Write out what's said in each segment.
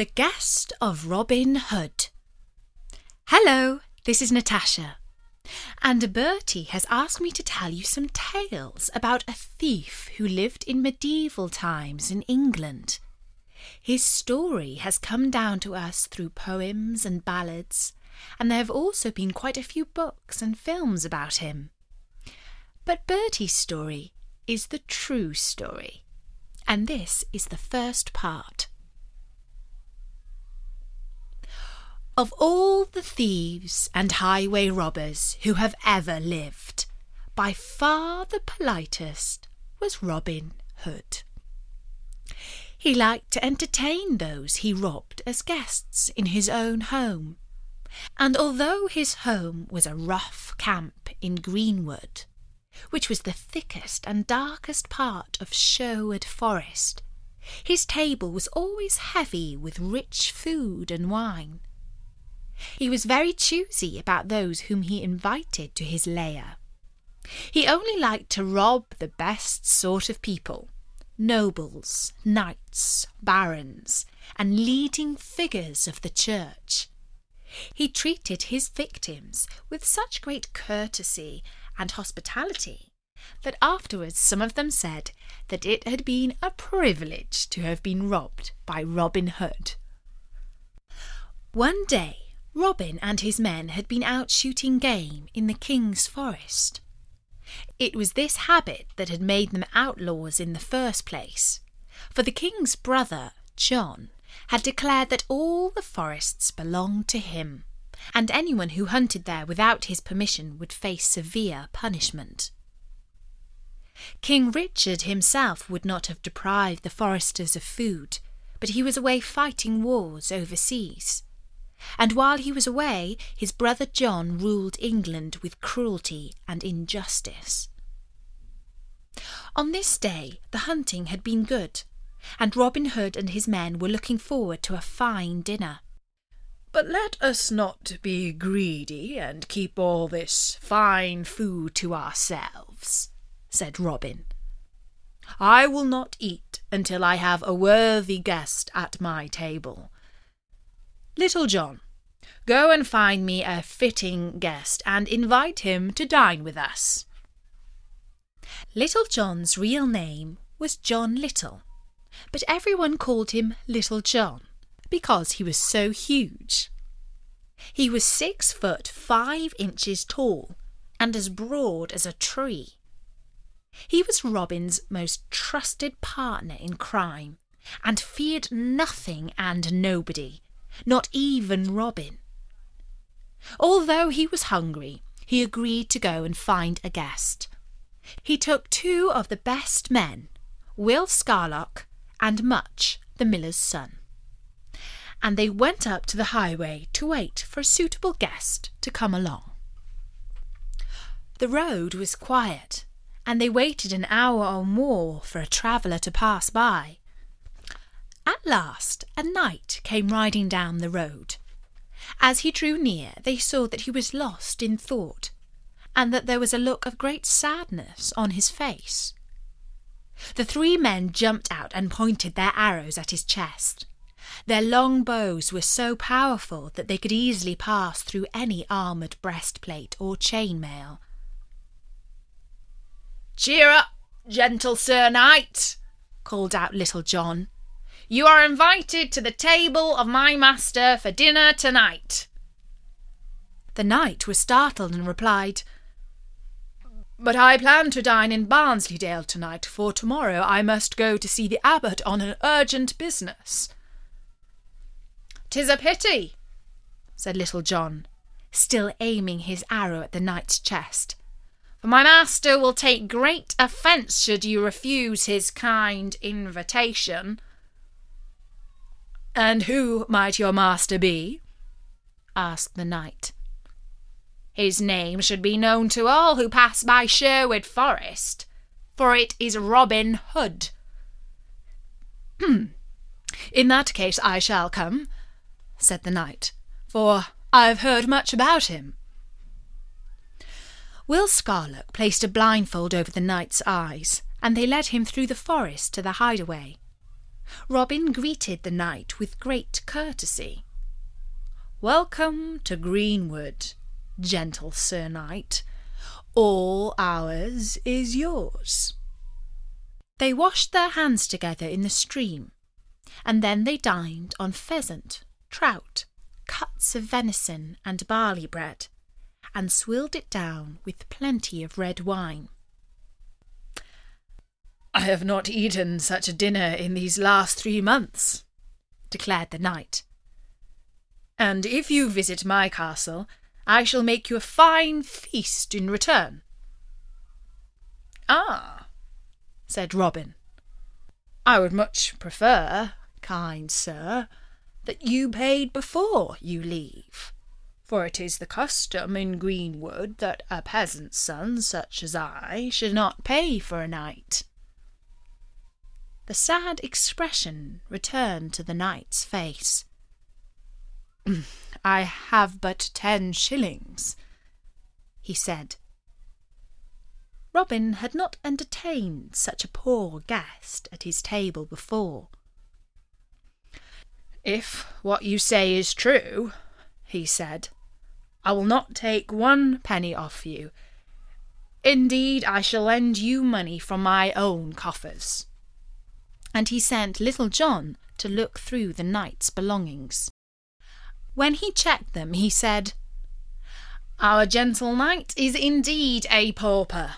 The Guest of Robin Hood. Hello, this is Natasha. And Bertie has asked me to tell you some tales about a thief who lived in medieval times in England. His story has come down to us through poems and ballads, and there have also been quite a few books and films about him. But Bertie's story is the true story, and this is the first part. Of all the thieves and highway robbers who have ever lived, by far the politest was Robin Hood. He liked to entertain those he robbed as guests in his own home, and although his home was a rough camp in Greenwood, which was the thickest and darkest part of Sherwood Forest, his table was always heavy with rich food and wine. He was very choosy about those whom he invited to his lair. He only liked to rob the best sort of people nobles, knights, barons, and leading figures of the church. He treated his victims with such great courtesy and hospitality that afterwards some of them said that it had been a privilege to have been robbed by Robin Hood. One day Robin and his men had been out shooting game in the king's forest. It was this habit that had made them outlaws in the first place, for the king's brother, John, had declared that all the forests belonged to him, and anyone who hunted there without his permission would face severe punishment. King Richard himself would not have deprived the foresters of food, but he was away fighting wars overseas and while he was away, his brother John ruled England with cruelty and injustice. On this day the hunting had been good, and Robin Hood and his men were looking forward to a fine dinner. But let us not be greedy and keep all this fine food to ourselves, said Robin. I will not eat until I have a worthy guest at my table, Little John, go and find me a fitting guest and invite him to dine with us. Little John's real name was John Little, but everyone called him Little John because he was so huge. He was six foot five inches tall and as broad as a tree. He was Robin's most trusted partner in crime and feared nothing and nobody not even Robin. Although he was hungry, he agreed to go and find a guest. He took two of the best men, Will Scarlock and Much, the miller's son, and they went up to the highway to wait for a suitable guest to come along. The road was quiet, and they waited an hour or more for a traveller to pass by. At last a knight came riding down the road. As he drew near, they saw that he was lost in thought, and that there was a look of great sadness on his face. The three men jumped out and pointed their arrows at his chest. Their long bows were so powerful that they could easily pass through any armoured breastplate or chain mail. Cheer up, gentle Sir Knight, called out Little John, you are invited to the table of my master for dinner tonight. The knight was startled and replied, But I plan to dine in Barnsleydale tonight, for tomorrow I must go to see the abbot on an urgent business. "'Tis a pity, said Little John, still aiming his arrow at the knight's chest. For my master will take great offence should you refuse his kind invitation. And who might your master be? asked the knight. His name should be known to all who pass by Sherwood Forest, for it is Robin Hood. In that case I shall come, said the knight, for I have heard much about him. Will Scarlock placed a blindfold over the knight's eyes, and they led him through the forest to the hideaway. Robin greeted the knight with great courtesy. Welcome to Greenwood, gentle Sir Knight. All ours is yours. They washed their hands together in the stream, and then they dined on pheasant, trout, cuts of venison, and barley bread, and swilled it down with plenty of red wine. I have not eaten such a dinner in these last three months, declared the knight. And if you visit my castle, I shall make you a fine feast in return. Ah, said Robin. I would much prefer, kind sir, that you paid before you leave, for it is the custom in Greenwood that a peasant's son such as I should not pay for a knight. The sad expression returned to the knight's face. Mm, I have but ten shillings, he said, Robin had not entertained such a poor guest at his table before. If what you say is true, he said, I will not take one penny off you. Indeed, I shall lend you money from my own coffers. And he sent Little John to look through the knight's belongings. When he checked them, he said, Our gentle knight is indeed a pauper.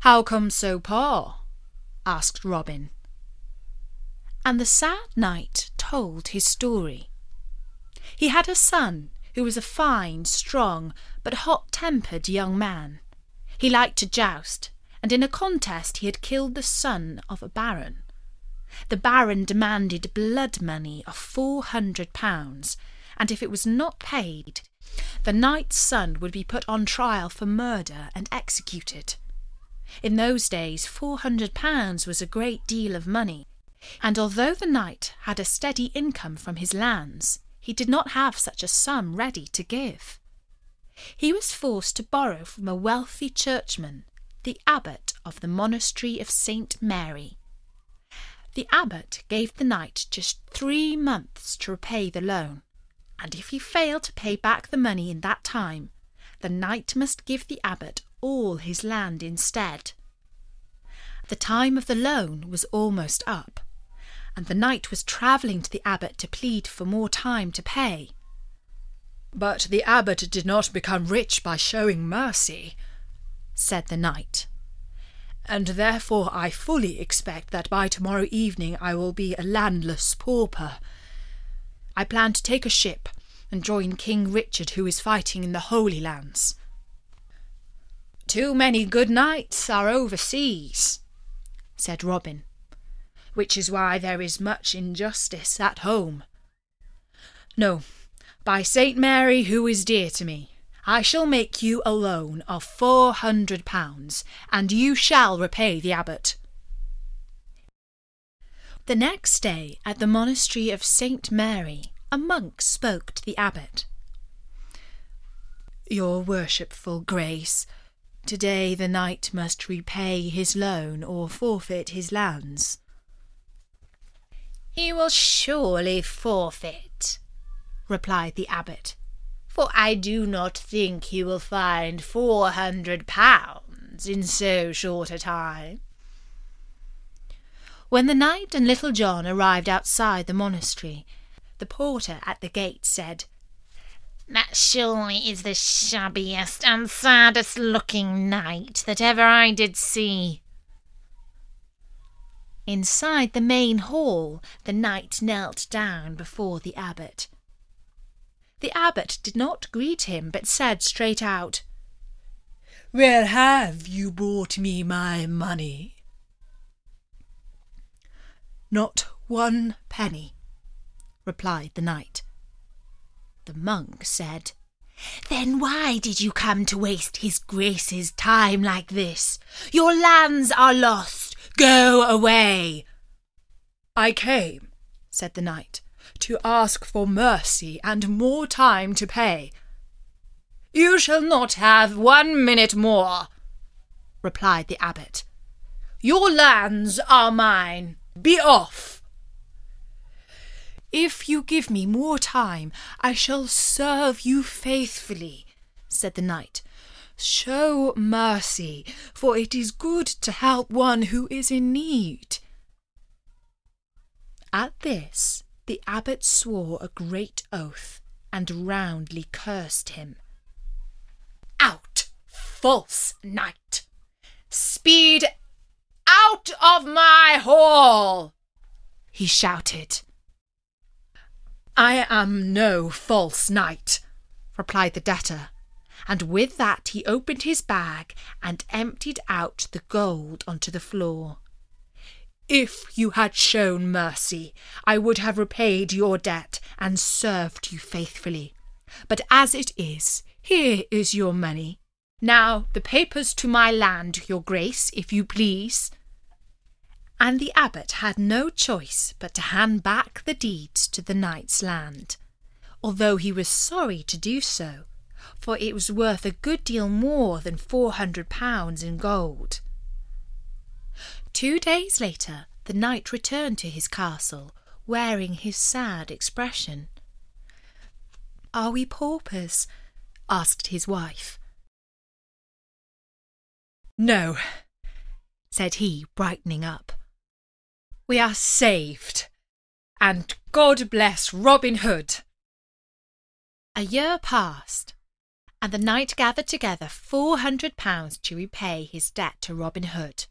How come so poor? asked Robin. And the sad knight told his story. He had a son who was a fine, strong, but hot tempered young man. He liked to joust, and in a contest he had killed the son of a baron. The baron demanded blood money of four hundred pounds, and if it was not paid, the knight's son would be put on trial for murder and executed. In those days, four hundred pounds was a great deal of money, and although the knight had a steady income from his lands, he did not have such a sum ready to give. He was forced to borrow from a wealthy churchman, the abbot of the monastery of St. Mary. The abbot gave the knight just three months to repay the loan, and if he failed to pay back the money in that time, the knight must give the abbot all his land instead. The time of the loan was almost up, and the knight was travelling to the abbot to plead for more time to pay. But the abbot did not become rich by showing mercy, said the knight, and therefore I fully expect that by tomorrow evening I will be a landless pauper. I plan to take a ship and join King Richard, who is fighting in the Holy Lands. Too many good knights are overseas, said Robin, which is why there is much injustice at home. No, by St. Mary, who is dear to me, I shall make you a loan of four hundred pounds, and you shall repay the abbot. The next day, at the monastery of St. Mary, a monk spoke to the abbot. Your worshipful grace, Today the knight must repay his loan or forfeit his lands. He will surely forfeit, replied the abbot, for I do not think he will find four hundred pounds in so short a time. When the knight and Little John arrived outside the monastery, the porter at the gate said, that surely is the shabbiest and saddest looking knight that ever I did see. Inside the main hall, the knight knelt down before the abbot. The abbot did not greet him, but said straight out, Where have you brought me my money? Not one penny, replied the knight. The monk said, Then why did you come to waste his grace's time like this? Your lands are lost. Go away. I came, said the knight, to ask for mercy and more time to pay. You shall not have one minute more, replied the abbot. Your lands are mine, Be off! If you give me more time, I shall serve you faithfully, said the knight. Show mercy, for it is good to help one who is in need. At this, the abbot swore a great oath and roundly cursed him. Out, false knight! Speed out of my hall! he shouted. I am no false knight, replied the debtor, and with that he opened his bag and emptied out the gold onto the floor. If you had shown mercy, I would have repaid your debt and served you faithfully. But as it is, here is your money. Now the papers to my land, your grace, if you please. And the abbot had no choice but to hand back the deeds to the knight's land, although he was sorry to do so, for it was worth a good deal more than four hundred pounds in gold. Two days later, the knight returned to his castle, wearing his sad expression. Are we paupers? asked his wife. No, said he, brightening up. We are saved, and God bless Robin Hood. A year passed, and the knight gathered together four hundred pounds to repay his debt to Robin Hood.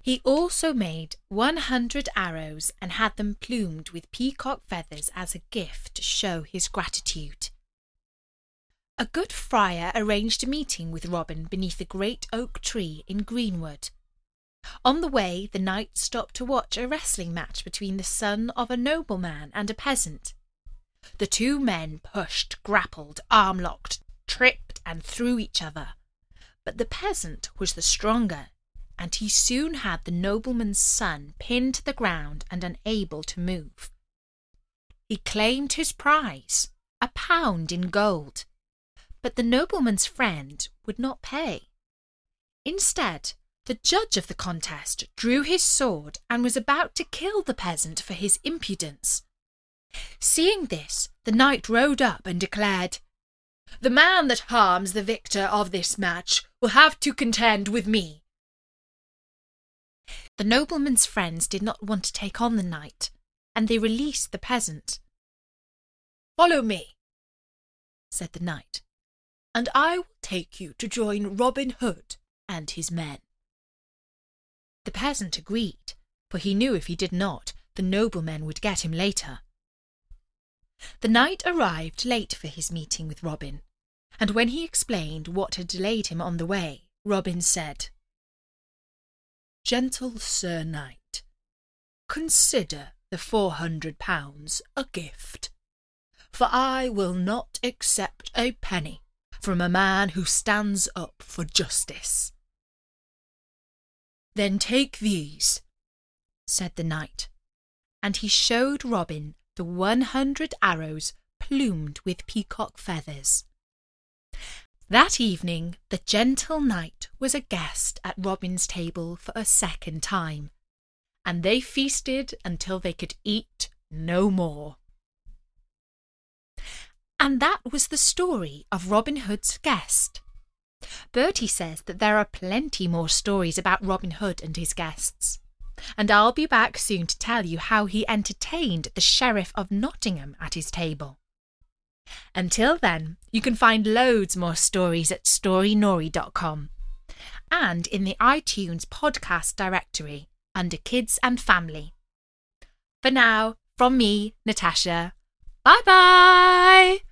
He also made one hundred arrows and had them plumed with peacock feathers as a gift to show his gratitude. A good friar arranged a meeting with Robin beneath a great oak tree in Greenwood. On the way, the knight stopped to watch a wrestling match between the son of a nobleman and a peasant. The two men pushed, grappled, arm locked, tripped, and threw each other. But the peasant was the stronger and he soon had the nobleman's son pinned to the ground and unable to move. He claimed his prize, a pound in gold, but the nobleman's friend would not pay. Instead, the judge of the contest drew his sword and was about to kill the peasant for his impudence. Seeing this, the knight rode up and declared, The man that harms the victor of this match will have to contend with me. The nobleman's friends did not want to take on the knight, and they released the peasant. Follow me, said the knight, and I will take you to join Robin Hood and his men. The peasant agreed, for he knew if he did not, the noblemen would get him later. The knight arrived late for his meeting with Robin, and when he explained what had delayed him on the way, Robin said, Gentle Sir Knight, consider the four hundred pounds a gift, for I will not accept a penny from a man who stands up for justice. Then take these, said the knight, and he showed Robin the one hundred arrows plumed with peacock feathers. That evening, the gentle knight was a guest at Robin's table for a second time, and they feasted until they could eat no more. And that was the story of Robin Hood's guest. Bertie says that there are plenty more stories about Robin Hood and his guests. And I'll be back soon to tell you how he entertained the Sheriff of Nottingham at his table. Until then, you can find loads more stories at storynory.com and in the iTunes podcast directory under Kids and Family. For now, from me, Natasha, bye bye!